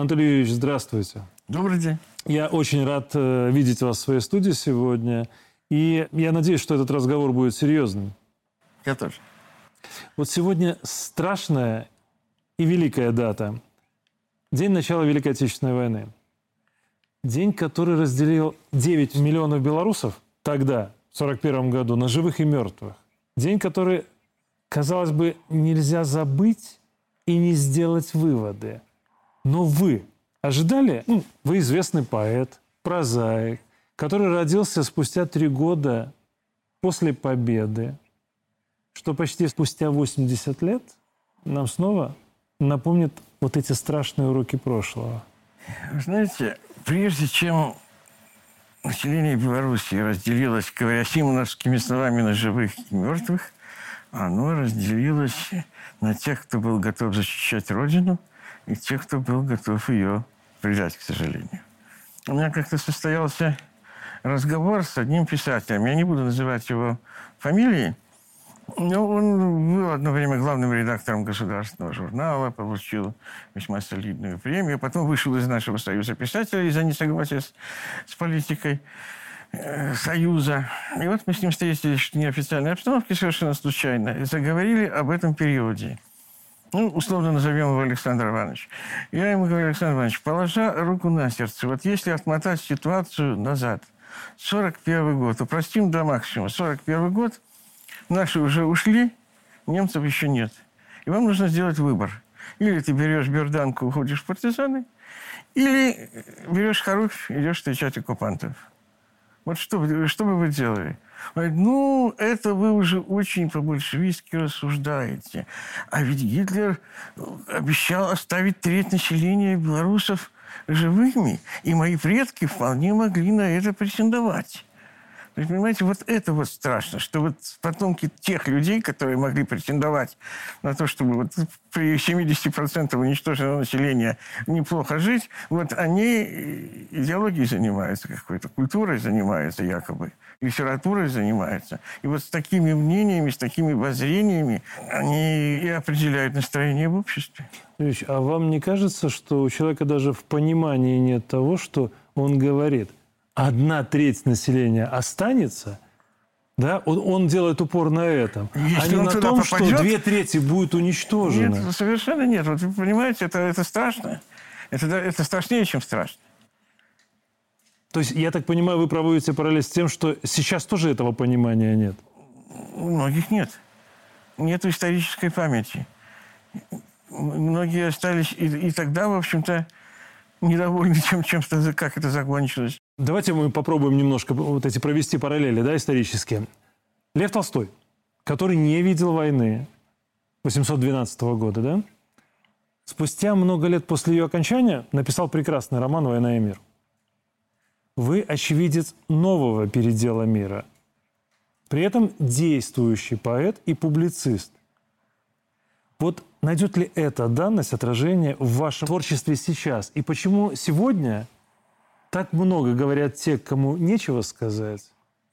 Анатолий Юрьевич, здравствуйте. Добрый день. Я очень рад э, видеть вас в своей студии сегодня. И я надеюсь, что этот разговор будет серьезным. Я тоже. Вот сегодня страшная и великая дата. День начала Великой Отечественной войны. День, который разделил 9 миллионов белорусов тогда, в 1941 году, на живых и мертвых. День, который, казалось бы, нельзя забыть и не сделать выводы. Но вы ожидали, ну, вы известный поэт, прозаик, который родился спустя три года после победы, что почти спустя 80 лет нам снова напомнит вот эти страшные уроки прошлого. Знаете, прежде чем население Беларуси разделилось, говоря симоновскими словами, на живых и мертвых, оно разделилось на тех, кто был готов защищать Родину, и тех, кто был готов ее предать, к сожалению. У меня как-то состоялся разговор с одним писателем. Я не буду называть его фамилии, но он был одно время главным редактором государственного журнала, получил весьма солидную премию, потом вышел из нашего союза писателей из-за несогласия с, с политикой э, союза. И вот мы с ним встретились в неофициальной обстановке совершенно случайно и заговорили об этом периоде. Ну, условно назовем его Александр Иванович. Я ему говорю, Александр Иванович, положа руку на сердце, вот если отмотать ситуацию назад, 41 год, упростим до максимума, 41 год, наши уже ушли, немцев еще нет. И вам нужно сделать выбор. Или ты берешь берданку, уходишь в партизаны, или берешь хоругвь, идешь встречать оккупантов. Вот что, что бы вы делали? Говорит, ну, это вы уже очень по-большевистски рассуждаете. А ведь Гитлер обещал оставить треть населения белорусов живыми, и мои предки вполне могли на это претендовать. Есть, понимаете, вот это вот страшно, что вот потомки тех людей, которые могли претендовать на то, чтобы вот при 70% уничтоженного населения неплохо жить, вот они идеологией занимаются какой-то, культурой занимаются якобы, литературой занимаются. И вот с такими мнениями, с такими воззрениями они и определяют настроение в обществе. А вам не кажется, что у человека даже в понимании нет того, что он говорит – одна треть населения останется, да, он, он делает упор на этом, Если а не на том, попадет, что две трети будут уничтожены. Нет, совершенно нет. Вот вы понимаете, это, это страшно. Это, это страшнее, чем страшно. То есть, я так понимаю, вы проводите параллель с тем, что сейчас тоже этого понимания нет? У многих нет. Нет исторической памяти. Многие остались и, и тогда, в общем-то, недовольны тем, чем, как это закончилось. Давайте мы попробуем немножко вот эти провести параллели, да, исторические. Лев Толстой, который не видел войны 812 года, да, спустя много лет после ее окончания написал прекрасный роман «Война и мир». Вы очевидец нового передела мира. При этом действующий поэт и публицист. Вот найдет ли эта данность отражение в вашем творчестве сейчас? И почему сегодня так много говорят те, кому нечего сказать,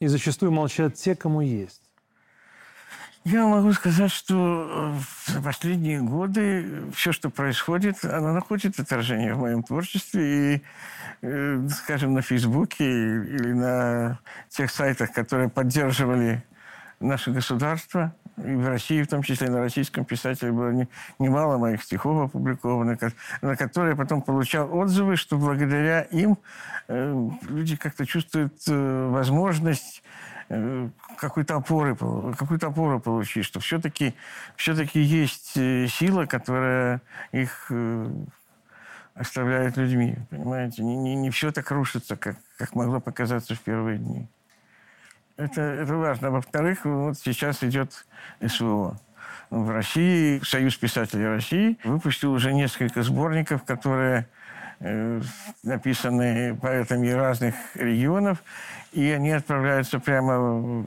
и зачастую молчат те, кому есть? Я могу сказать, что в последние годы все, что происходит, оно находит отражение в моем творчестве. И, э, скажем, на Фейсбуке или на тех сайтах, которые поддерживали наше государство, и в России, в том числе на российском писателе, было не, немало моих стихов опубликовано, на которые я потом получал отзывы, что благодаря им э, люди как-то чувствуют э, возможность э, какой-то опоры, какую-то опору получить, что все-таки все-таки есть э, сила, которая их оставляет людьми, понимаете? Не, не, не все так рушится, как, как могло показаться в первые дни. Это, это важно. Во-вторых, вот сейчас идет СВО. В России, Союз писателей России выпустил уже несколько сборников, которые э, написаны поэтами разных регионов, и они отправляются прямо в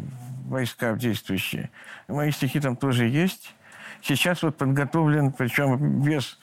войска в действующие. Мои стихи там тоже есть. Сейчас вот подготовлен, причем без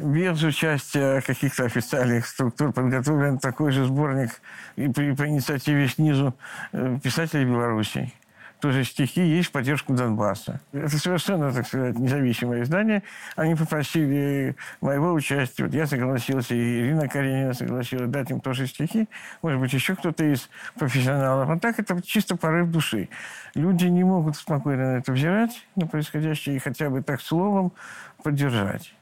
без участия каких-то официальных структур подготовлен такой же сборник и при, по инициативе снизу э, писателей Беларуси. тоже стихи, есть поддержку Донбасса. Это совершенно, так сказать, независимое издание. Они попросили моего участия. Вот я согласился, и Ирина Каренина согласилась дать им тоже стихи. Может быть, еще кто-то из профессионалов. А так это чисто порыв души. Люди не могут спокойно на это взирать, на происходящее, и хотя бы так словом поддержать.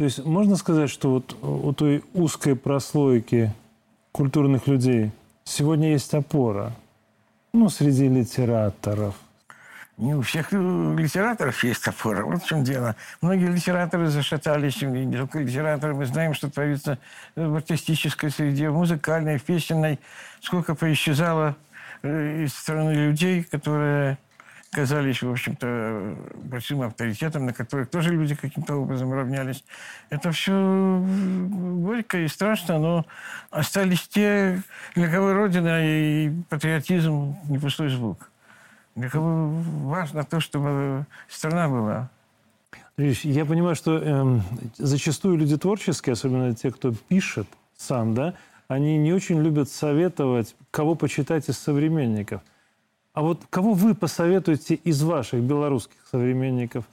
То есть можно сказать, что вот у той узкой прослойки культурных людей сегодня есть опора? Ну, среди литераторов. Не у всех литераторов есть опора. Вот в чем дело. Многие литераторы зашатались. Не только литераторы. Мы знаем, что творится в артистической среде, в музыкальной, в песенной. Сколько поисчезало э, из страны людей, которые казались, в общем-то, большим авторитетом, на которых тоже люди каким-то образом равнялись. Это все горько и страшно, но остались те, для кого Родина и патриотизм не пустой звук. Для кого важно то, чтобы страна была. Я понимаю, что э, зачастую люди творческие, особенно те, кто пишет сам, да, они не очень любят советовать, кого почитать из современников. А вот кого вы посоветуете из ваших белорусских современников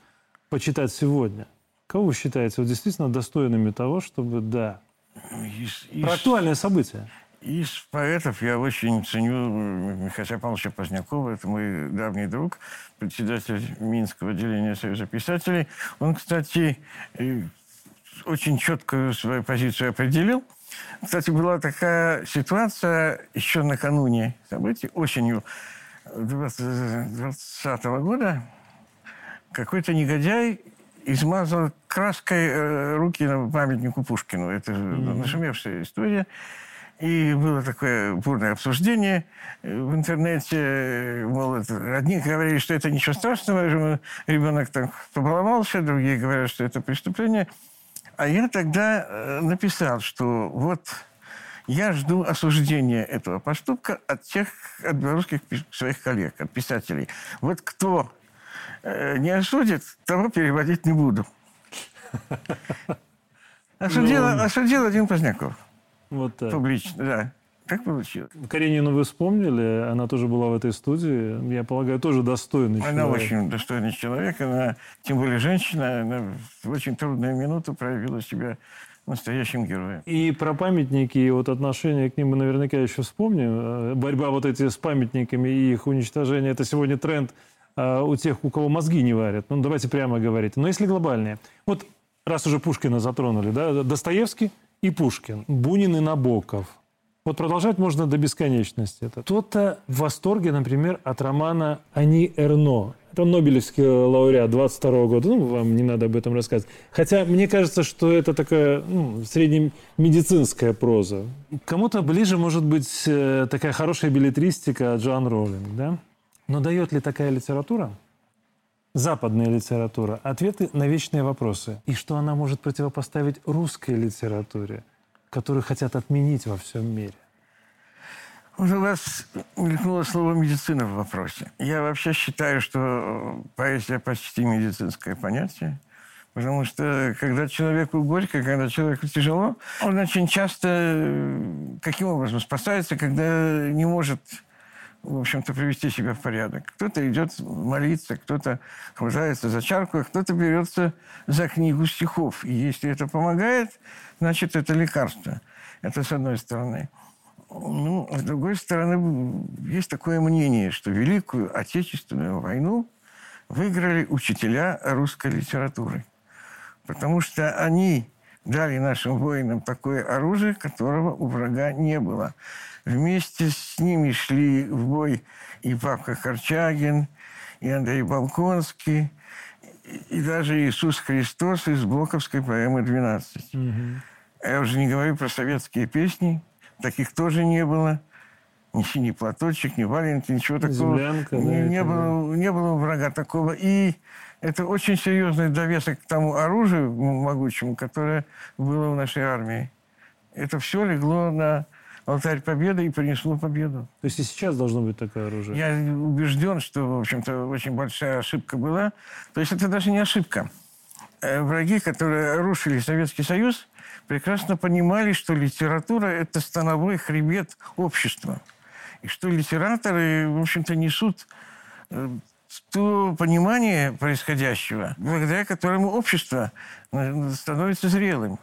почитать сегодня? Кого вы считаете вот действительно достойными того, чтобы, да, из, про актуальное событие? Из поэтов я очень ценю Михаила Павловича Позднякова. Это мой давний друг, председатель Минского отделения Союза писателей. Он, кстати, очень четко свою позицию определил. Кстати, была такая ситуация еще накануне событий, осенью 2020 года какой-то негодяй измазал краской э, руки на памятнику Пушкину. Это mm-hmm. нашумевшая история. И было такое бурное обсуждение в интернете. Мол, это, одни говорили, что это ничего страшного, ребенок так побаловался, другие говорят, что это преступление. А я тогда э, написал, что вот я жду осуждения этого поступка от тех, от белорусских своих коллег, от писателей. Вот кто э, не осудит, того переводить не буду. Осудил, ну, осудил один Поздняков. Вот так. Публично, да. Как получилось? Каренину вы вспомнили, она тоже была в этой студии. Я полагаю, тоже достойный она человек. Она очень достойный человек. Она, тем более женщина, она в очень трудную минуту проявила себя настоящим героем. И про памятники и вот отношение к ним мы наверняка еще вспомним. Э, борьба вот эти с памятниками и их уничтожение – это сегодня тренд э, у тех, у кого мозги не варят. Ну, давайте прямо говорить. Но если глобальнее. Вот раз уже Пушкина затронули, да, Достоевский и Пушкин, Бунин и Набоков. Вот продолжать можно до бесконечности. Кто-то в восторге, например, от романа «Они Эрно». Это Нобелевский лауреат 22 года. Ну, вам не надо об этом рассказывать. Хотя мне кажется, что это такая ну, среднемедицинская проза. Кому-то ближе может быть э, такая хорошая билетристика Джоан Роулинг, да? Но дает ли такая литература, западная литература, ответы на вечные вопросы? И что она может противопоставить русской литературе, которую хотят отменить во всем мире? Вот у вас мелькнуло слово «медицина» в вопросе. Я вообще считаю, что поэзия почти медицинское понятие. Потому что когда человеку горько, когда человеку тяжело, он очень часто э, каким образом спасается, когда не может, в общем-то, привести себя в порядок. Кто-то идет молиться, кто-то хватается за чарку, а кто-то берется за книгу стихов. И если это помогает, значит, это лекарство. Это с одной стороны. Ну, с другой стороны, есть такое мнение, что Великую Отечественную войну выиграли учителя русской литературы. Потому что они дали нашим воинам такое оружие, которого у врага не было. Вместе с ними шли в бой и Павка Корчагин, и Андрей Балконский, и даже Иисус Христос из Блоковской поэмы «12». Угу. Я уже не говорю про советские песни – Таких тоже не было. Ни синий платочек, ни валенки, ничего такого. Землянка, не, да, не, было, не было врага такого. И это очень серьезный довесок к тому оружию могучему, которое было в нашей армии. Это все легло на алтарь победы и принесло победу. То есть и сейчас должно быть такое оружие? Я убежден, что, в общем-то, очень большая ошибка была. То есть это даже не ошибка. Э, враги, которые рушили Советский Союз, прекрасно понимали, что литература – это становой хребет общества. И что литераторы, в общем-то, несут э, то понимание происходящего, благодаря которому общество э, становится зрелым.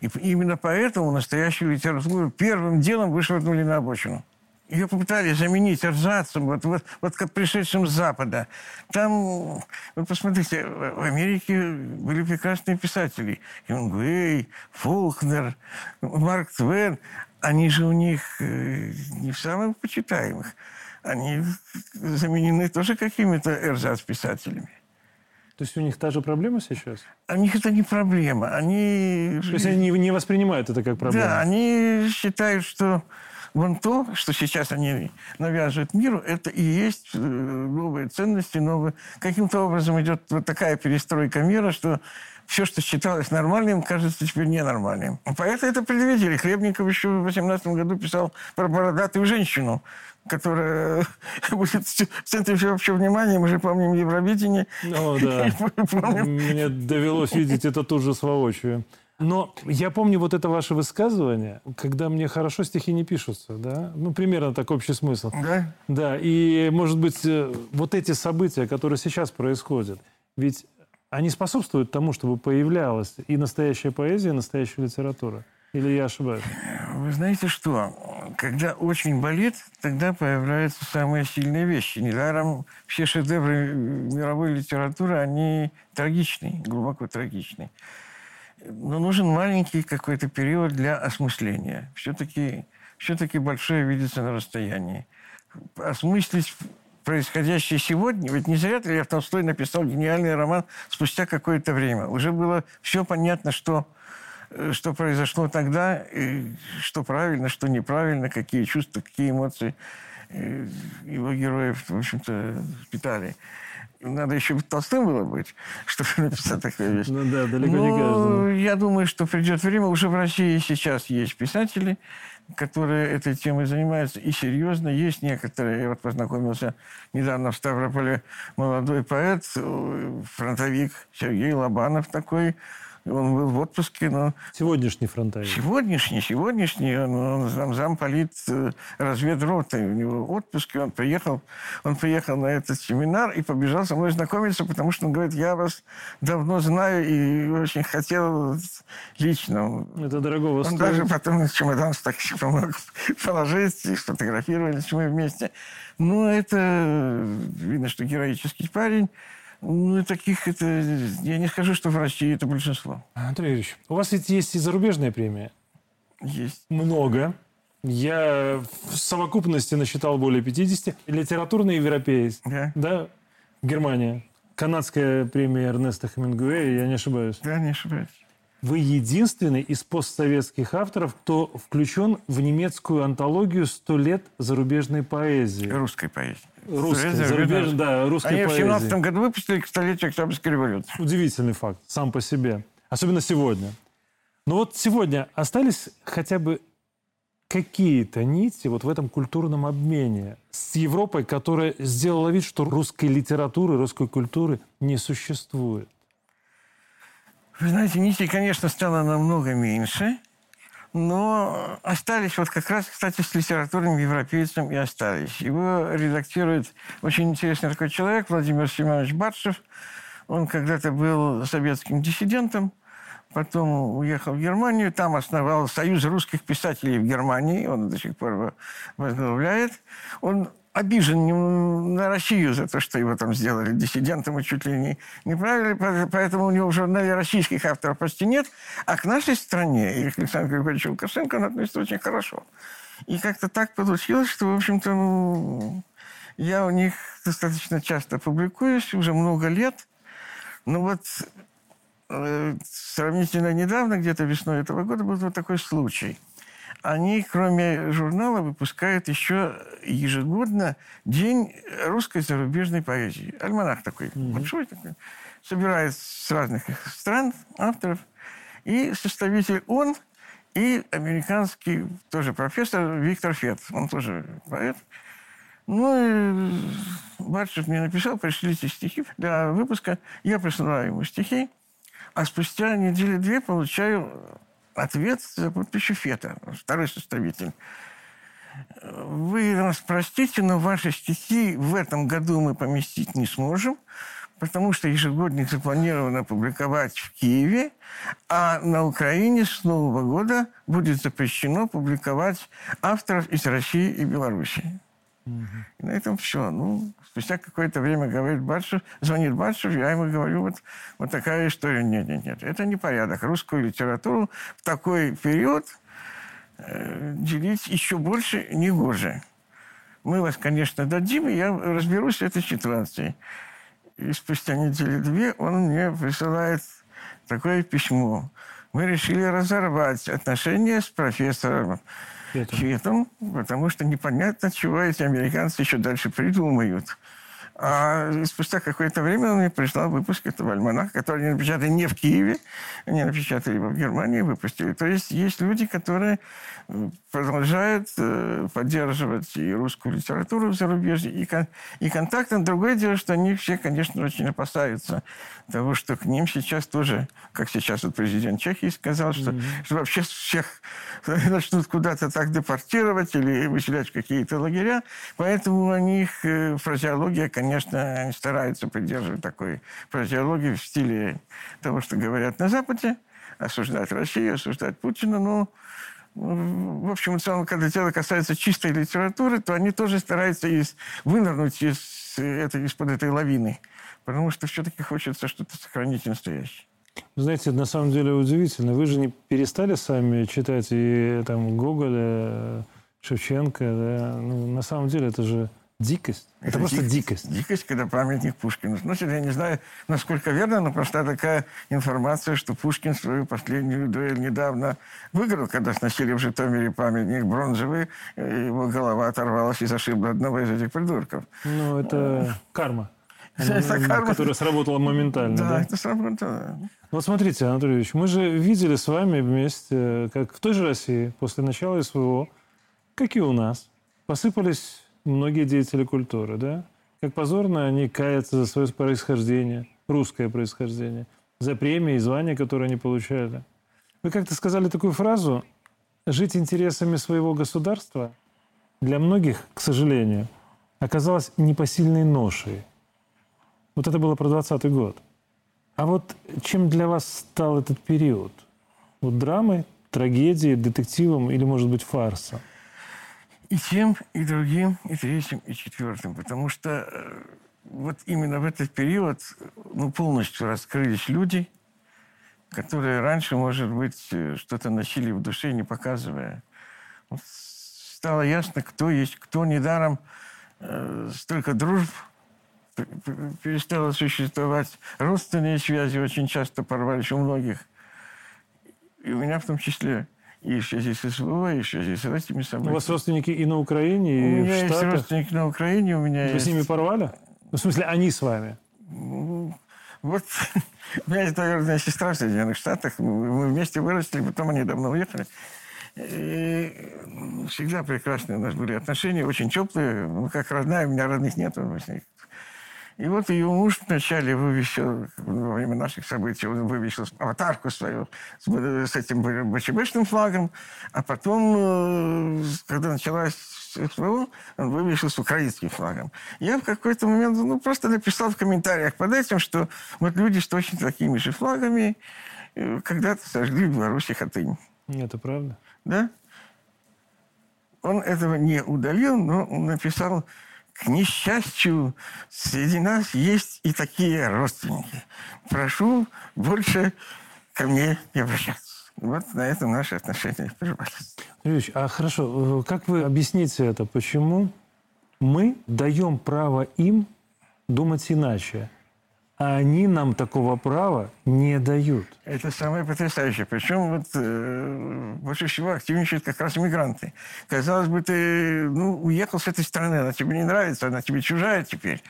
И именно поэтому настоящую литературу первым делом вышвырнули на обочину. Ее попытались заменить абзацем, вот, вот, вот как пришедшим с Запада. Там, вы посмотрите, в Америке были прекрасные писатели. Хемингуэй, Фолкнер, Марк Твен. Они же у них э, не в самых почитаемых. Они заменены тоже какими-то эрзац-писателями. То есть у них та же проблема сейчас? У них это не проблема. Они... То есть они не воспринимают это как проблему? Да, они считают, что вон то, что сейчас они навязывают миру, это и есть э, новые ценности, новые... Каким-то образом идет вот такая перестройка мира, что все, что считалось нормальным, кажется теперь ненормальным. Поэты это предвидели. Хлебников еще в 18 году писал про бородатую женщину, которая будет в центре всеобщего внимания. Мы же помним Евровидение. О, да. Мне довелось видеть это тут же с воочию. Но я помню вот это ваше высказывание, когда мне хорошо стихи не пишутся, да? Ну, примерно так общий смысл. Да? Да, и, может быть, э, вот эти события, которые сейчас происходят, ведь они способствуют тому, чтобы появлялась и настоящая поэзия, и настоящая литература. Или я ошибаюсь? Вы знаете что? Когда очень болит, тогда появляются самые сильные вещи. Недаром все шедевры мировой литературы, они трагичны, глубоко трагичны. Но нужен маленький какой-то период для осмысления. Все-таки все большое видится на расстоянии. Осмыслить происходящее сегодня, ведь не зря Лев Толстой написал гениальный роман спустя какое-то время. Уже было все понятно, что, э, что произошло тогда, что правильно, что неправильно, какие чувства, какие эмоции э, его героев, в общем-то, питали надо еще толстым было быть, чтобы написать такую вещь. Ну да, далеко Но не каждому. Я думаю, что придет время. Уже в России сейчас есть писатели, которые этой темой занимаются и серьезно. Есть некоторые, я вот познакомился недавно в Ставрополе, молодой поэт, э, фронтовик Сергей Лобанов такой, он был в отпуске, но... Сегодняшний фронтовик? Сегодняшний, сегодняшний. Он, он зам, замполит э, разведроты. У него отпуск, он приехал, он приехал на этот семинар и побежал со мной знакомиться, потому что он говорит, я вас давно знаю и очень хотел лично. Это дорогого Он стоит. даже потом чемодан так помог положить, и сфотографировались мы вместе. Ну, это видно, что героический парень. Ну, таких это... Я не скажу, что в России это большинство. Андрей Юрьевич, у вас ведь есть и зарубежная премия. Есть. Много. Я в совокупности насчитал более 50. Литературный европеец. Да. Да? Германия. Канадская премия Эрнеста Хемингуэя, я не ошибаюсь. Да, не ошибаюсь. Вы единственный из постсоветских авторов, кто включен в немецкую антологию «Сто лет зарубежной поэзии». Русской поэзии. Русской, зарубежной, да, русской Они поэзии. в 17 году выпустили к столетию Октябрьской революции. Удивительный факт сам по себе. Особенно сегодня. Но вот сегодня остались хотя бы какие-то нити вот в этом культурном обмене с Европой, которая сделала вид, что русской литературы, русской культуры не существует. Вы знаете, нитей, конечно, стало намного меньше, но остались вот как раз, кстати, с литературным европейцем и остались. Его редактирует очень интересный такой человек, Владимир Семенович Батшев. Он когда-то был советским диссидентом, потом уехал в Германию, там основал Союз русских писателей в Германии, он до сих пор возглавляет. Он обижен на Россию за то, что его там сделали диссидентом и чуть ли не неправильно, поэтому у него в журнале российских авторов почти нет, а к нашей стране, и к Александру Григорьевичу Лукашенко, он относится очень хорошо. И как-то так получилось, что, в общем-то, ну, я у них достаточно часто публикуюсь, уже много лет, но вот э, сравнительно недавно, где-то весной этого года, был вот такой случай – они, кроме журнала, выпускают еще ежегодно День русской зарубежной поэзии. Альманах такой, mm-hmm. большой такой. Собирает с разных стран авторов. И составитель он и американский тоже профессор Виктор Фет. Он тоже поэт. Ну, и Батшев мне написал, пришлите стихи для выпуска. Я присылаю ему стихи. А спустя недели-две получаю ответ за подписью Фета, второй составитель. вы нас простите, но ваши стихи в этом году мы поместить не сможем, потому что ежегодник запланировано опубликовать в Киеве, а на Украине с Нового года будет запрещено публиковать авторов из России и Белоруссии. Угу. И на этом все. Ну, спустя какое-то время говорит Батшев, звонит Батшев, я ему говорю, вот, вот такая история. Нет, нет, нет, это не порядок. Русскую литературу в такой период э, делить еще больше не гоже. Мы вас, конечно, дадим, и я разберусь с этой ситуацией. И спустя недели-две он мне присылает такое письмо. Мы решили разорвать отношения с профессором Хитом, потому что непонятно, чего эти американцы еще дальше придумают. А спустя какое-то время он мне прислал выпуск этого альманаха, который они напечатали не в Киеве, они напечатали его в Германии, выпустили. То есть есть люди, которые продолжают э, поддерживать и русскую литературу в зарубежье, и, кон, и контакты. Другое дело, что они все, конечно, очень опасаются того, что к ним сейчас тоже, как сейчас вот президент Чехии сказал, что, mm-hmm. что вообще всех начнут куда-то так депортировать или выселять в какие-то лагеря. Поэтому у них э, фразеология, конечно, они стараются придерживать такой фразеологии в стиле того, что говорят на Западе, осуждать Россию, осуждать Путина. Но, ну, в общем когда дело касается чистой литературы, то они тоже стараются из, вынырнуть из, этой, из-под этой лавины. Потому что все-таки хочется что-то сохранить настоящее. Знаете, на самом деле удивительно. Вы же не перестали сами читать и там Гоголя, Шевченко. Да? Ну, на самом деле это же дикость. Это, это просто дикость. Дикость, когда памятник Пушкину. Ну, я не знаю, насколько верно, но просто такая информация, что Пушкин свою последнюю дуэль недавно выиграл, когда сносили в Житомире памятник бронзовый, его голова оторвалась и зашибла одного из этих придурков. Ну, это карма. Это карма. Которая сработала моментально. Да, да? это сработало. Вот смотрите, Анатолий Ильич, мы же видели с вами вместе, как в той же России, после начала СВО, как и у нас, посыпались многие деятели культуры, да? Как позорно они каятся за свое происхождение, русское происхождение, за премии и звания, которые они получали. Вы как-то сказали такую фразу «жить интересами своего государства» для многих, к сожалению, оказалось непосильной ношей. Вот это было про 20 год. А вот чем для вас стал этот период? Вот драмой, трагедией, детективом или, может быть, фарсом? И тем, и другим, и третьим, и четвертым. Потому что э, вот именно в этот период ну, полностью раскрылись люди, которые раньше, может быть, э, что-то носили в душе, не показывая. Вот стало ясно, кто есть кто. Недаром э, столько дружб перестало существовать. Родственные связи очень часто порвались у многих. И у меня в том числе. И связи с СВО, и в связи с этими событиями. У вас родственники и на Украине, и у меня в Штатах? есть родственники на Украине. У меня Вы есть... с ними порвали? Ну, в смысле, они с вами? Вот у меня есть наверное, сестра в Соединенных Штатах. Мы вместе выросли, потом они давно уехали. И всегда прекрасные у нас были отношения, очень теплые. Ну, как родная, у меня родных нет. И вот ее муж вначале вывесил, во время наших событий, он вывесил аватарку свою с, с этим БЧБшным флагом, а потом, э, когда началась СВО, он вывесил с украинским флагом. Я в какой-то момент ну, просто написал в комментариях под этим, что вот люди с точно такими же флагами э, когда-то сожгли в Беларуси Хатынь. Это правда? Да. Он этого не удалил, но он написал к несчастью, среди нас есть и такие родственники. Прошу больше ко мне не обращаться. Вот на этом наши отношения прервались. Юрьевич, а хорошо, как вы объясните это? Почему мы даем право им думать иначе? А они нам такого права не дают. Это самое потрясающее. Причем вот, э, больше всего активничают как раз мигранты. Казалось бы, ты ну, уехал с этой страны, она тебе не нравится, она тебе чужая теперь.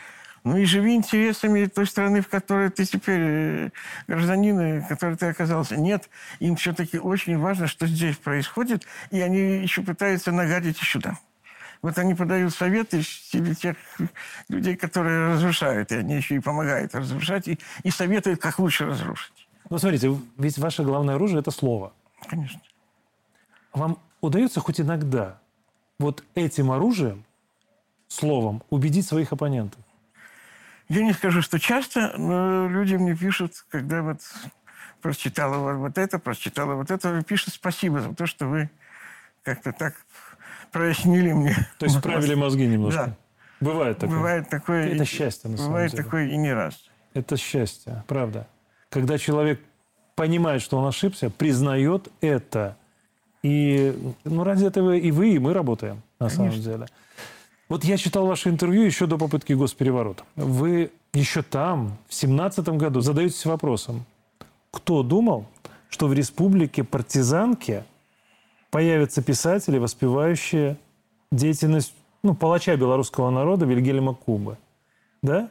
Ну и живи интересами той страны, в которой ты теперь э, гражданин, в которой ты оказался. Нет, им все-таки очень важно, что здесь происходит, и они еще пытаются нагадить и сюда. Вот они подают советы в стиле тех людей, которые разрушают, и они еще и помогают разрушать, и, и советуют, как лучше разрушить. Ну, смотрите, ведь ваше главное оружие – это слово. Конечно. Вам удается хоть иногда вот этим оружием, словом, убедить своих оппонентов? Я не скажу, что часто, но люди мне пишут, когда вот прочитала вот это, прочитала вот это, пишут спасибо за то, что вы как-то так прояснили мне. То есть вправили мозги немножко? Да. Бывает такое? Бывает такое. Это счастье, на самом Бывает деле. такое и не раз. Это счастье, правда. Когда человек понимает, что он ошибся, признает это. И ну, ради этого и вы, и мы работаем, на самом деле. Вот я читал ваше интервью еще до попытки госпереворота. Вы еще там, в семнадцатом году, задаетесь вопросом, кто думал, что в республике партизанки появятся писатели, воспевающие деятельность ну, палача белорусского народа Вильгельма Кубы. Да?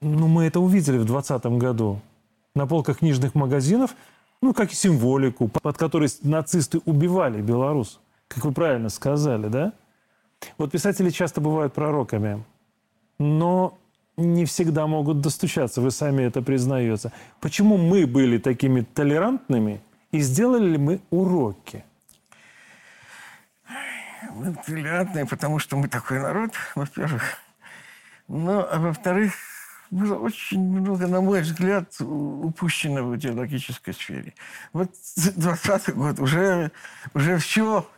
Ну, мы это увидели в 2020 году на полках книжных магазинов, ну, как и символику, под которой нацисты убивали белорус. Как вы правильно сказали, да? Вот писатели часто бывают пророками, но не всегда могут достучаться, вы сами это признаете. Почему мы были такими толерантными и сделали ли мы уроки? Толерантные, потому что мы такой народ, во-первых. Ну, а во-вторых, было очень много, на мой взгляд, упущено в идеологической сфере. Вот 20 год, уже, уже все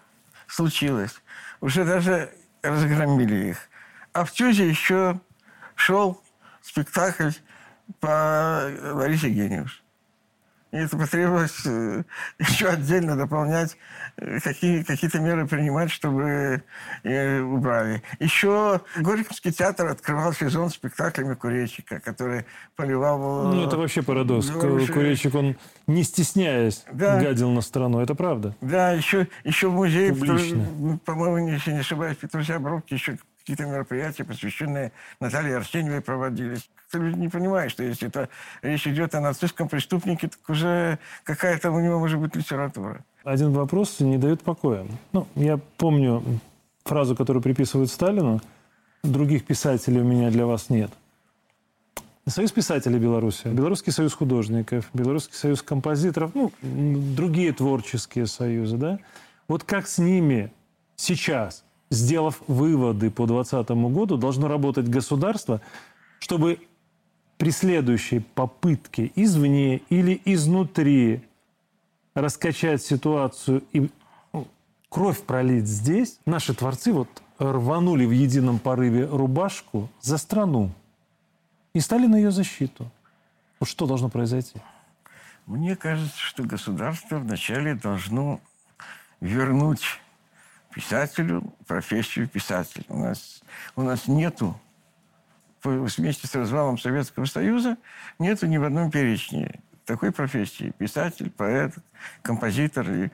случилось. Уже даже разгромили их. А в Тюзе еще шел спектакль по Ларисе Гениуш. И это потребовалось э, еще отдельно дополнять, э, какие, какие-то меры принимать, чтобы э, убрали. Еще Горьковский театр открывал сезон спектаклями Куречика, который поливал... э, Ну, это вообще парадокс. Белорусию. Ку- Курильщик, он, не стесняясь, Да. гадил на страну. Это правда. Да, еще, еще в музее, по-моему, если не ошибаюсь, Петруся Бровки еще какие-то мероприятия, посвященные Наталье Арсеньевой, проводились. Кто люди не понимает, что если это речь идет о нацистском преступнике, так уже какая-то у него может быть литература. Один вопрос не дает покоя. Ну, я помню фразу, которую приписывают Сталину. Других писателей у меня для вас нет. Союз писателей Беларуси, Белорусский союз художников, Белорусский союз композиторов, ну, другие творческие союзы, да? Вот как с ними сейчас, сделав выводы по 2020 году, должно работать государство, чтобы при следующей попытке извне или изнутри раскачать ситуацию и ну, кровь пролить здесь, наши творцы вот рванули в едином порыве рубашку за страну и стали на ее защиту. Вот что должно произойти? Мне кажется, что государство вначале должно вернуть писателю профессию писателя. У нас, у нас нету, вместе с развалом Советского Союза, нету ни в одном перечне такой профессии. Писатель, поэт, композитор и,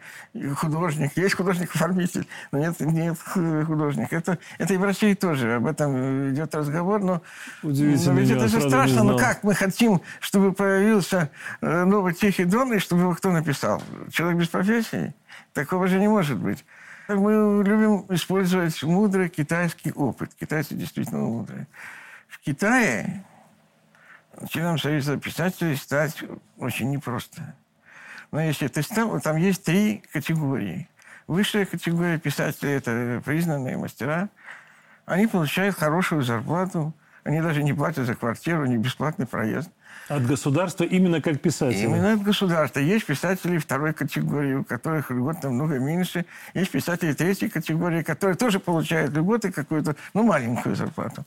художник. Есть художник-оформитель, но нет, нет художник. Это, это и в России тоже. Об этом идет разговор, но Удивительно, но ведь это же страшно. Ну знал. как мы хотим, чтобы появился э, новый Тихий Дон, и чтобы его кто написал? Человек без профессии? Такого же не может быть. Мы любим использовать мудрый китайский опыт. Китайцы действительно мудрые. В Китае членом Союза писателей стать очень непросто. Но если ты стал, там есть три категории. Высшая категория писателей – это признанные мастера. Они получают хорошую зарплату. Они даже не платят за квартиру, не бесплатный проезд. От государства именно как писатель. Именно от государства. Есть писатели второй категории, у которых льгот намного меньше. Есть писатели третьей категории, которые тоже получают льготы какую-то, ну, маленькую зарплату.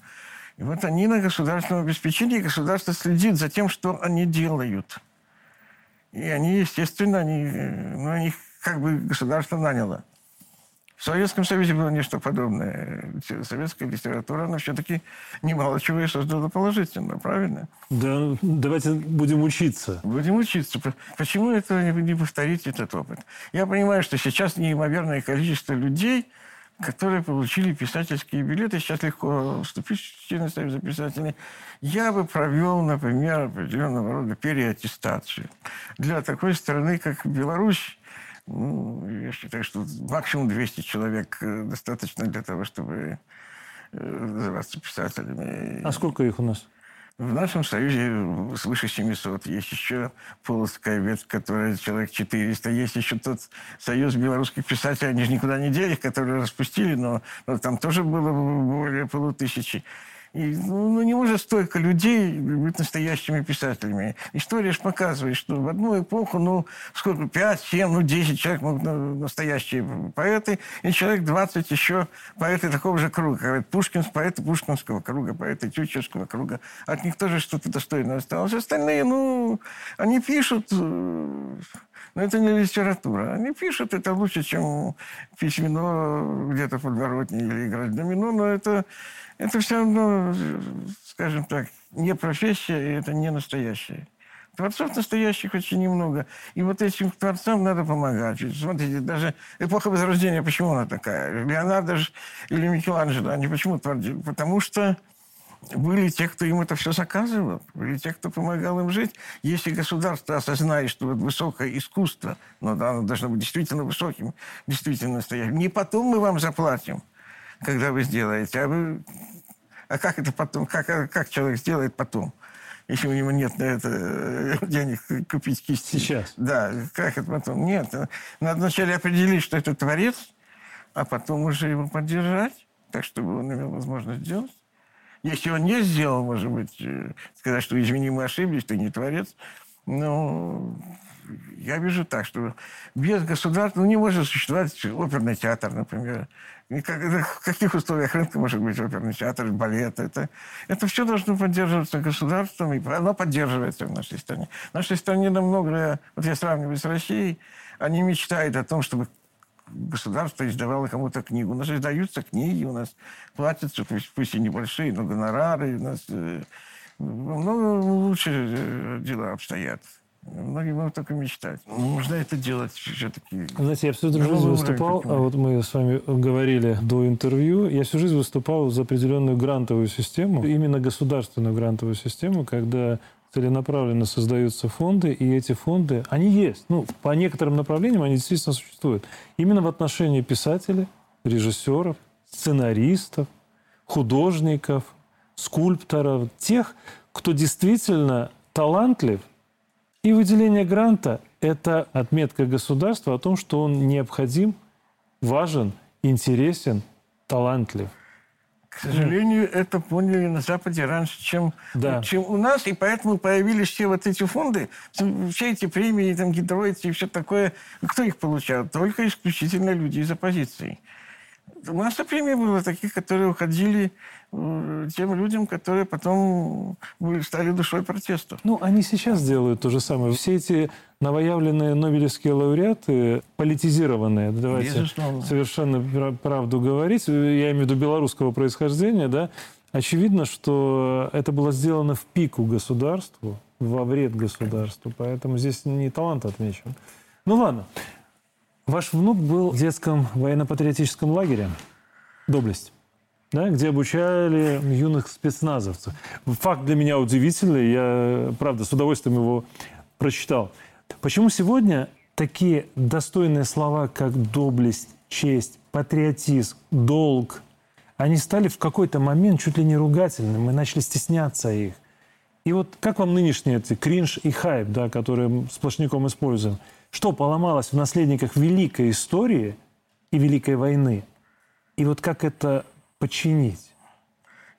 И вот они на государственном обеспечении, и государство следит за тем, что они делают. И они, естественно, они, э, ну, они как бы государство наняло. В Советском Союзе было нечто подобное. Советская литература, она все-таки немало чего и создала положительно, правильно? Да, давайте будем учиться. Будем учиться. Почему это не не повторить этот опыт? Я понимаю, что сейчас неимоверное количество людей, которые получили писательские билеты, сейчас легко вступить в члены Союза писателей. Я бы провел, например, определенного рода переаттестацию. Для такой страны, как Беларусь, ну, я считаю, что максимум 200 человек э, достаточно для того, чтобы э, называться писателями. А сколько их у нас? В нашем союзе свыше 700. Есть еще полоцкая ветвь, которая человек 400. Есть еще тот союз белорусских писателей. Они же никуда не делись, которые распустили, но, но там тоже было более полутысячи. И, ну, ну, не может столько людей быть настоящими писателями. История же показывает, что в одну эпоху, ну, сколько, 5, 7, ну, 10 человек могут настоящие поэты, и человек 20 еще поэты такого же круга. Пушкин, поэты Пушкинского круга, поэты Тютчевского круга. От них тоже что-то достойное осталось. Остальные, ну, они пишут, э, но это не литература. Они пишут, это лучше, чем письмено где-то в подворотне или играть домино, но это это все равно, скажем так, не профессия, и это не настоящее. Творцов настоящих очень немного. И вот этим творцам надо помогать. Смотрите, даже эпоха Возрождения, почему она такая? Леонардо же или Микеланджело, они почему творили? Потому что были те, кто им это все заказывал, были те, кто помогал им жить. Если государство осознает, что вот высокое искусство, но да, оно должно быть действительно высоким, действительно настоящим, не потом мы вам заплатим, когда вы сделаете, а вы... А как это потом? Как, как человек сделает потом? Если у него нет на это э, денег купить кисти. Сейчас? Да. Как это потом? Нет. Надо вначале определить, что это творец, а потом уже его поддержать, так, чтобы он имел возможность сделать. Если он не сделал, может быть, э, сказать, что извини, мы ошиблись, ты не творец. Но я вижу так, что без государства ну, не может существовать оперный театр, например. Как, в каких условиях рынка может быть оперный театр, балет? Это, это все должно поддерживаться государством, и оно поддерживается в нашей стране. В нашей стране намного, вот я сравниваю с Россией, они мечтают о том, чтобы государство издавало кому-то книгу. У нас издаются книги, у нас платятся, пусть, пусть и небольшие, но гонорары. У нас э, много лучше э, дела обстоят. Многие могут только мечтать. Нужно это делать все-таки. Знаете, я всю жизнь выступал, а вот мы с вами говорили до интервью, я всю жизнь выступал за определенную грантовую систему, именно государственную грантовую систему, когда целенаправленно создаются фонды, и эти фонды, они есть. Ну, по некоторым направлениям они действительно существуют. Именно в отношении писателей, режиссеров, сценаристов, художников, скульпторов, тех, кто действительно талантлив и выделение гранта – это отметка государства о том, что он необходим, важен, интересен, талантлив. К сожалению, это поняли на Западе раньше, чем, да. чем у нас, и поэтому появились все вот эти фонды, все эти премии, там, гидроиды и все такое. Кто их получал? Только исключительно люди из оппозиции. Масса премий было таких, которые уходили э, тем людям, которые потом стали душой протеста. Ну, они сейчас делают то же самое. Все эти новоявленные нобелевские лауреаты, политизированные, давайте Безусловно. совершенно правду говорить, я имею в виду белорусского происхождения, да, очевидно, что это было сделано в пику государству, во вред государству, поэтому здесь не талант отмечен. Ну ладно. Ваш внук был в детском военно-патриотическом лагере «Доблесть», да, где обучали юных спецназовцев. Факт для меня удивительный. Я, правда, с удовольствием его прочитал. Почему сегодня такие достойные слова, как доблесть, честь, патриотизм, долг, они стали в какой-то момент чуть ли не ругательными, мы начали стесняться их. И вот как вам нынешние эти кринж и хайп, да, которые сплошняком используем – что поломалось в наследниках великой истории и великой войны? И вот как это починить?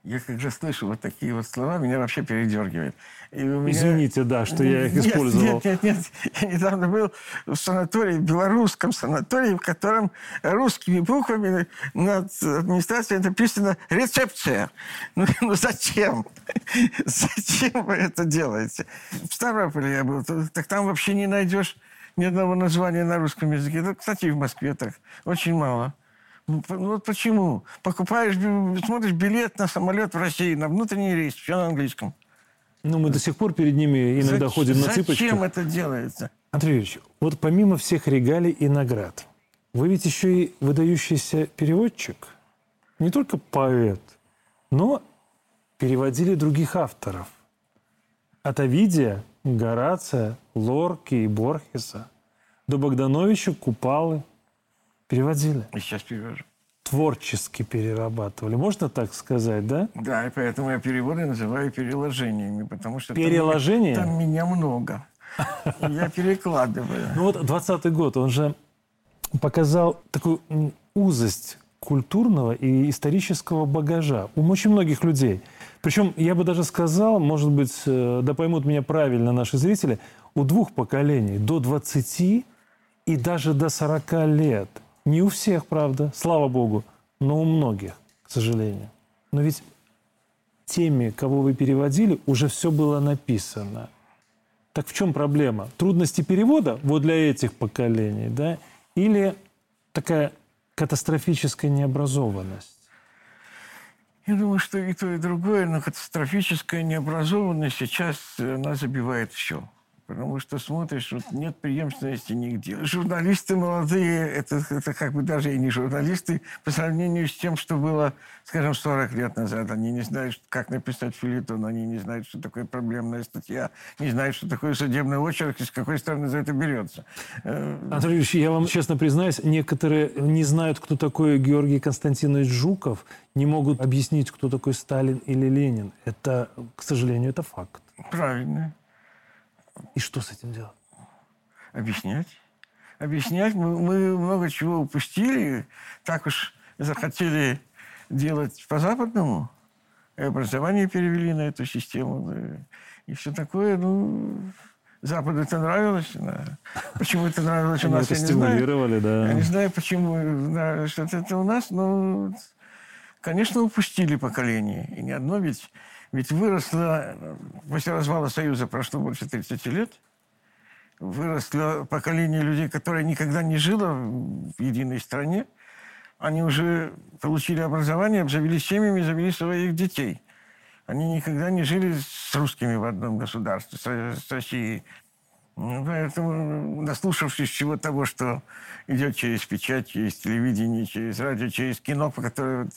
Я когда слышу вот такие вот слова, меня вообще передергивает. И у меня... Извините, да, что я их нет, использовал. Нет, нет, нет. Я недавно был в санатории, белорусском санатории, в котором русскими буквами над администрацией написано «рецепция». Ну, ну зачем? Зачем вы это делаете? В Ставрополе я был, так там вообще не найдешь ни одного названия на русском языке. Это, кстати, и в Москве так. Очень мало. Ну, вот почему? Покупаешь, смотришь билет на самолет в России, на внутренний рейс, все на английском. Ну, мы до сих пор перед ними иногда зачем, ходим на цыпочках. Зачем это делается? Андрей Юрьевич, вот помимо всех регалий и наград, вы ведь еще и выдающийся переводчик. Не только поэт, но переводили других авторов. От Овидия Горация, Лорки и Борхеса, до Богдановича, Купалы. Переводили. И сейчас перевожу. творчески перерабатывали. Можно так сказать, да? Да, и поэтому я переводы называю переложениями, потому что Переложение? там, там меня много. Я перекладываю. Ну вот 20 год, он же показал такую узость культурного и исторического багажа у очень многих людей. Причем, я бы даже сказал, может быть, э, да поймут меня правильно наши зрители, у двух поколений, до 20 и даже до 40 лет. Не у всех, правда, слава богу, но у многих, к сожалению. Но ведь теми, кого вы переводили, уже все было написано. Так в чем проблема? Трудности перевода вот для этих поколений, да? Или такая катастрофическая необразованность? Я думаю, что и то, и другое, но катастрофическая необразованность сейчас она забивает все потому что смотришь, вот нет преемственности нигде. Журналисты молодые, это, это как бы даже и не журналисты, по сравнению с тем, что было, скажем, 40 лет назад. Они не знают, как написать филитон, они не знают, что такое проблемная статья, не знают, что такое судебный очерк и с какой стороны за это берется. Э, Анатолий Ильич, я вам честно признаюсь, некоторые не знают, кто такой Георгий Константинович Жуков, не могут объяснить, кто такой Сталин или Ленин. Это, к сожалению, это факт. Правильно. И что с этим делать? Объяснять. Объяснять. Мы, мы много чего упустили. Так уж захотели делать по-западному. И образование перевели на эту систему. И все такое. Ну, Западу это нравилось. Да. Почему это нравилось у нас, я не знаю. Да. Я не знаю, почему да, что-то это у нас. Но, конечно, упустили поколение. И не одно ведь ведь выросло, после развала Союза прошло больше 30 лет, выросло поколение людей, которое никогда не жило в единой стране. Они уже получили образование, обзавелись семьями, завели своих детей. Они никогда не жили с русскими в одном государстве, с Россией. Поэтому, наслушавшись всего того, что идет через печать, через телевидение, через радио, через кино, по которое...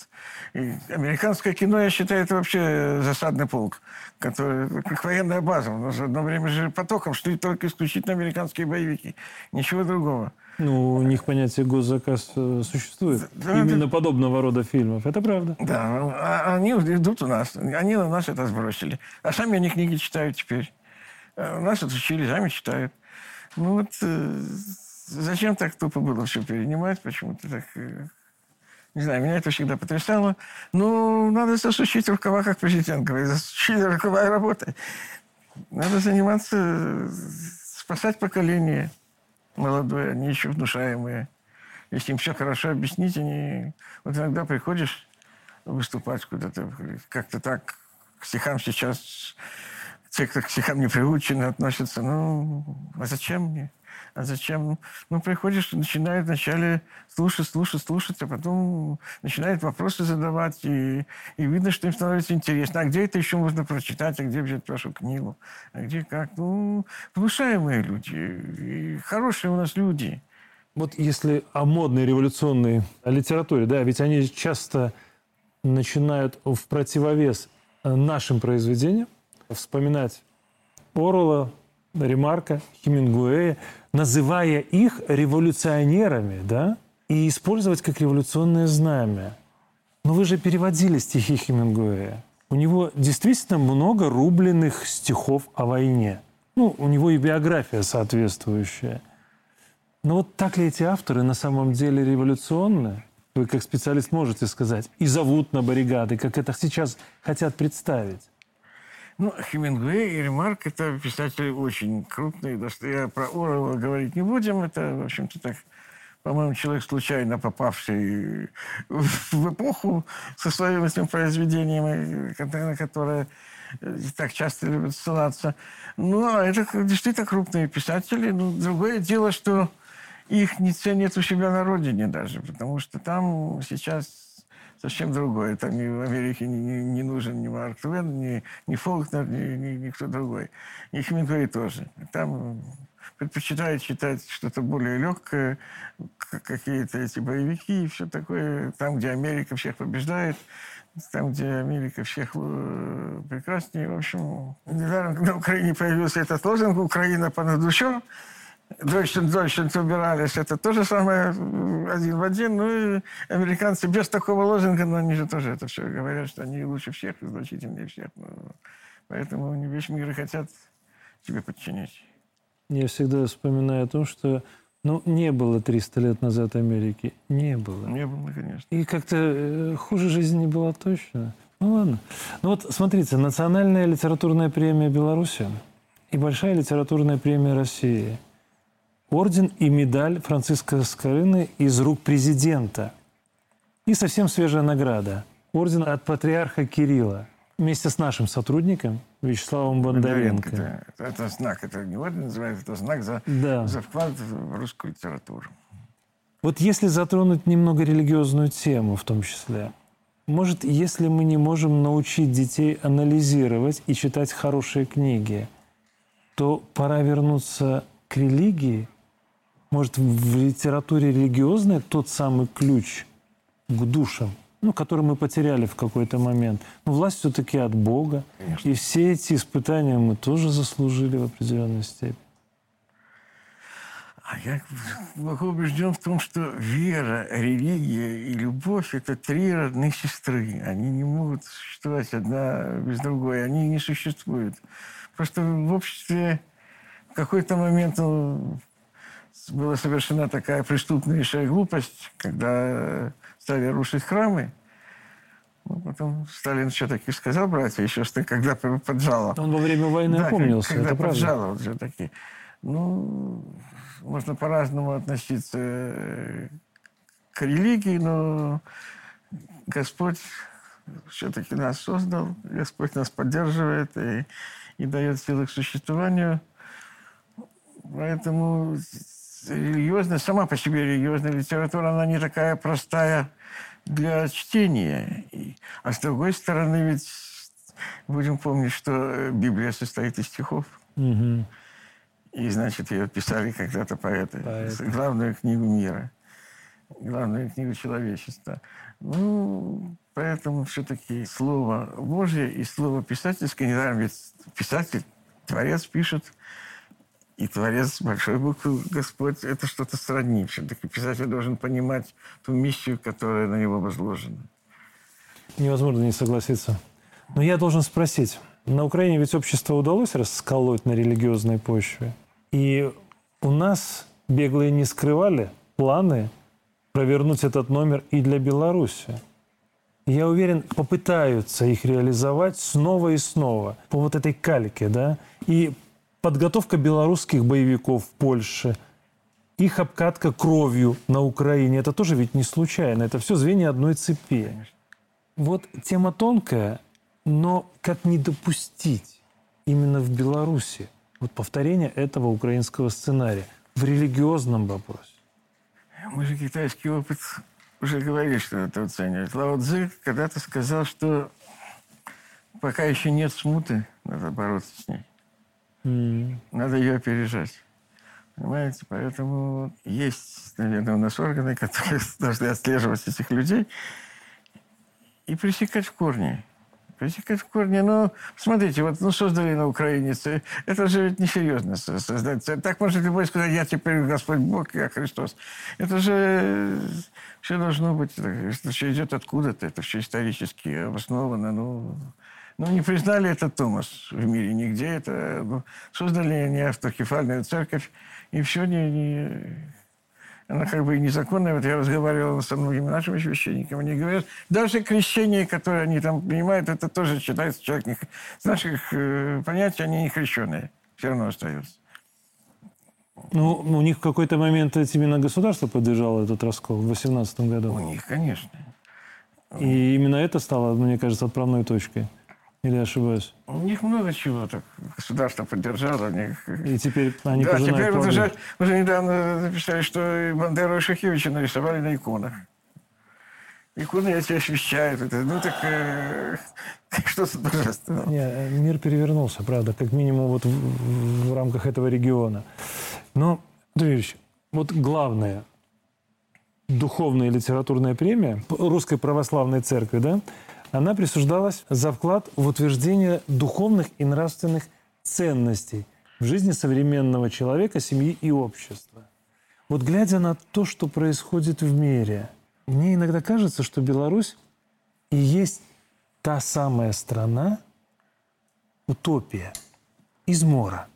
Американское кино, я считаю, это вообще засадный полк, который как военная база. У нас одно время же потоком шли только исключительно американские боевики. Ничего другого. Ну, у них понятие госзаказ э, существует. Да, Именно это... подобного рода фильмов. Это правда. Да, а они идут у нас. Они на нас это сбросили. А сами они книги читают теперь. Э, нас отучили, сами читают. Ну вот э, зачем так тупо было все перенимать? Почему-то так... Э, не знаю, меня это всегда потрясало. Ну, надо засучить рукава, как президент говорит. Засучить рукава и работать. Надо заниматься, спасать поколение молодое, они еще внушаемые. Если им все хорошо объяснить, они... Вот иногда приходишь выступать куда-то, как-то так к стихам сейчас те, кто к стихам не приучены, относятся, ну, а зачем мне? А зачем? Ну, приходишь, начинает вначале слушать, слушать, слушать, а потом начинает вопросы задавать, и, и видно, что им становится интересно. А где это еще можно прочитать, а где взять вашу книгу? А где как? Ну, внушаемые люди, и хорошие у нас люди. Вот если о модной революционной литературе, да, ведь они часто начинают в противовес нашим произведениям, вспоминать Орла, Ремарка, Хемингуэя, называя их революционерами, да, и использовать как революционное знамя. Но вы же переводили стихи Хемингуэя. У него действительно много рубленных стихов о войне. Ну, у него и биография соответствующая. Но вот так ли эти авторы на самом деле революционные? Вы как специалист можете сказать. И зовут на баррикады, как это сейчас хотят представить. Ну, Хемингуэй и Ремарк – это писатели очень крупные. Даже я про Орла говорить не будем. Это, в общем-то, так, по-моему, человек, случайно попавший в эпоху со своим этим произведением, на которое так часто любят ссылаться. Ну, а это действительно крупные писатели. Ну, другое дело, что их не ценят у себя на родине даже, потому что там сейчас совсем другое. Там ни в Америке не, не, не нужен ни Марк Твен, ни, ни Фолкнер, ни, ни, никто другой. И Хемингуэй тоже. Там предпочитают читать что-то более легкое, какие-то эти боевики и все такое. Там, где Америка всех побеждает, там, где Америка всех э, прекраснее. В общем, когда в Украине появился этот лозунг «Украина понад душой», Дольше, дольше убирались. Это то же самое один в один. Ну и американцы без такого лозунга, но они же тоже это все говорят, что они лучше всех, значительнее всех. Ну, поэтому они весь мир и хотят тебе подчинить. Я всегда вспоминаю о том, что ну, не было 300 лет назад Америки. Не было. Не было, конечно. И как-то э, хуже жизни не было точно. Ну ладно. Ну вот смотрите, Национальная литературная премия Беларуси и Большая литературная премия России. Орден и медаль Франциска Скорыны из рук президента. И совсем свежая награда. Орден от патриарха Кирилла. Вместе с нашим сотрудником Вячеславом Бондаренко. Бондаренко да. Это знак, это не орден называется, это знак за, Да. за вклад в русскую литературу. Вот если затронуть немного религиозную тему в том числе, может, если мы не можем научить детей анализировать и читать хорошие книги, то пора вернуться к религии? Может, в литературе религиозной тот самый ключ к душам, ну, который мы потеряли в какой-то момент. Но власть все-таки от Бога. Конечно. И все эти испытания мы тоже заслужили в определенной степени. А я глубоко убежден в том, что вера, религия и любовь – это три родных сестры. Они не могут существовать одна без другой. Они не существуют. Просто в обществе в какой-то момент ну, была совершена такая преступнейшая глупость, когда стали рушить храмы. Ну, потом Сталин все-таки сказал, братья и сестры, когда поджало. Он во время войны Да, опомнился, когда это правда. поджало вот все-таки. Ну, можно по-разному относиться э, к религии, но Господь все-таки нас создал, Господь нас поддерживает и, и дает силы к существованию. Поэтому религиозная, сама по себе религиозная литература, она не такая простая для чтения. И- а с другой стороны, ведь будем помнить, что Библия состоит из стихов. Мгм. И, значит, ее писали когда-то поэты. Поэты. Главную книгу мира. Главную книгу человечества. Ну, поэтому все-таки слово Божье и слово писательское, недаром ведь писатель, творец пишет, и творец большой буквы Господь, это что-то сродни. Все-таки писатель должен понимать ту миссию, которая на него возложена. Невозможно не согласиться. Но я должен спросить. На Украине ведь общество удалось расколоть на религиозной почве. И у нас беглые не скрывали планы провернуть этот номер и для Беларуси. Я уверен, попытаются их реализовать снова и снова по вот этой кальке, да? И подготовка белорусских боевиков в Польше, их обкатка кровью на Украине, это тоже ведь не случайно, это все звенья одной цепи. Вот тема тонкая, но как не допустить именно в Беларуси вот повторение этого украинского сценария в религиозном вопросе? Мы же китайский опыт уже говорили, что это оценивать. Лао Цзы когда-то сказал, что пока еще нет смуты, надо бороться с ней. М, Надо ее опережать. Понимаете? Поэтому есть, наверное, у нас органы, которые должны отслеживать этих людей и пресекать в корне. Пресекать в корне. Ну, смотрите, вот ну, создали на Украине. Это же ведь несерьезно со- создать. Так может любой сказать, я теперь Господь Бог, я Христос. Это же все должно быть. Это все идет откуда-то. Это все исторически обосновано. Ну, ну, не признали это Томас в мире нигде. Это ну, создали не автокефальную церковь, и все не, не- она как бы и незаконная. Вот я разговаривал со многими нашими священниками, они говорят, даже крещение, которое они там принимают, это тоже считается человек не, с наших э, понятий они не крещенные. Все равно остается. Ну, у них в какой-то момент ведь именно государство поддержало этот раскол в 18 У году. них, конечно. И именно это стало, мне кажется, отправной точкой. Или ошибаюсь? У них много чего так государство поддержало. У них... И теперь они да, теперь вот уже, уже недавно написали, что Бандеру и Шухевича нарисовали на иконах. Иконы эти освещают. Это, ну так э, что-то божественное. Не, мир перевернулся, правда, как минимум вот в, в- в рамках этого региона. Но, Андрей Юрьевич, вот главное, духовная и литературная премия Русской Православной Церкви, да, она присуждалась за вклад в утверждение духовных и нравственных ценностей в жизни современного человека, семьи и общества. Вот глядя на то, что происходит в мире, мне иногда кажется, что Беларусь и есть та самая страна, утопия, измора,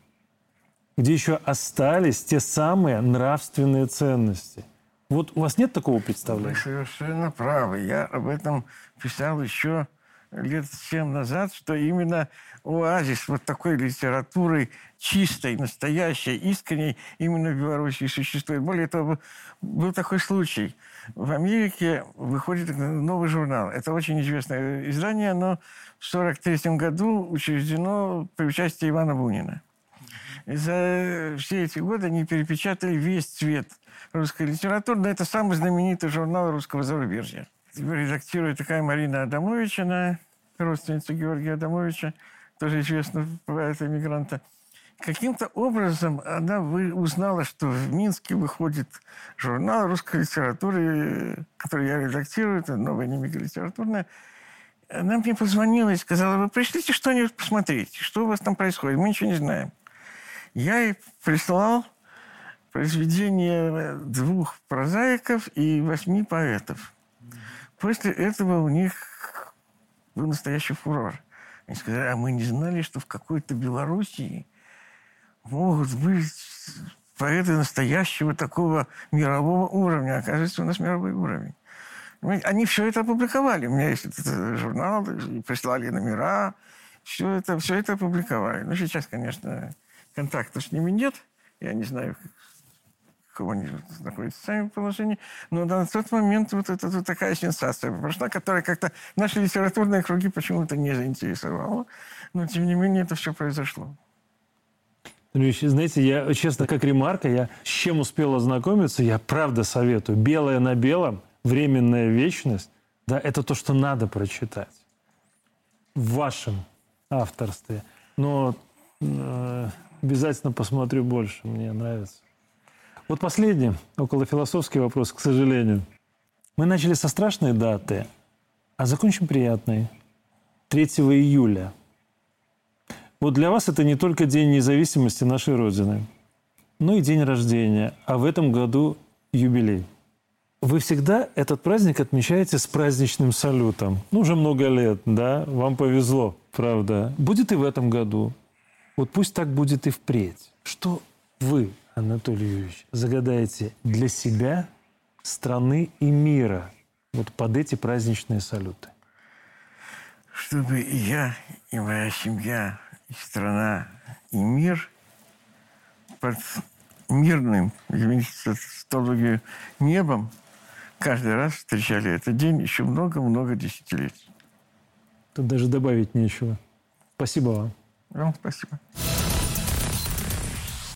где еще остались те самые нравственные ценности. Вот у вас нет такого Вы представления? совершенно правы. Я об этом писал еще лет семь назад, что именно оазис вот такой литературы чистой, настоящей, искренней именно в Беларуси существует. Более того, был такой случай. В Америке выходит новый журнал. Это очень известное издание, но в 1943 году учреждено при участии Ивана Бунина. И за все эти годы они перепечатали весь цвет русской литературы. Но это самый знаменитый журнал русского зарубежья. Его редактирует такая Марина Адамович, она родственница Георгия Адамовича, тоже известного поэта-эмигранта. Каким-то образом она узнала, что в Минске выходит журнал русской литературы, который я редактирую, это новая немига литературная. Она мне позвонила и сказала, вы пришлите что-нибудь посмотреть, что у вас там происходит, мы ничего не знаем. Я ей прислал произведения двух прозаиков и восьми поэтов. После этого у них был настоящий фурор. Они сказали, а мы не знали, что в какой-то Белоруссии могут быть поэты настоящего такого мирового уровня. Оказывается, у нас мировой уровень. Они все это опубликовали. У меня есть этот э, журнал, и прислали номера. Все это, все это опубликовали. Но сейчас, конечно, контактов с ними нет. Я не знаю, в каком они находятся сами положении. Но на тот момент вот это вот такая сенсация прошла, которая как-то наши литературные круги почему-то не заинтересовала. Но, тем не менее, это все произошло. Андрей Ильич, знаете, я, честно, как ремарка, я с чем успел ознакомиться, я правда советую. «Белое на белом», «Временная вечность», да, это то, что надо прочитать. В вашем авторстве. Но э, обязательно посмотрю больше, мне нравится. Вот последний, около философский вопрос, к сожалению. Мы начали со страшной даты, а закончим приятной. 3 июля. Вот для вас это не только День независимости нашей Родины, но и день рождения, а в этом году юбилей. Вы всегда этот праздник отмечаете с праздничным салютом. Ну, уже много лет, да? Вам повезло, правда. Будет и в этом году. Вот пусть так будет и впредь. Что вы, Анатолий Юрьевич, загадаете для себя, страны и мира вот под эти праздничные салюты? чтобы и я, и моя семья, и страна, и мир под мирным, извините за тавтологию, небом каждый раз встречали этот день еще много-много десятилетий. Тут даже добавить нечего. Спасибо вам. Вам спасибо.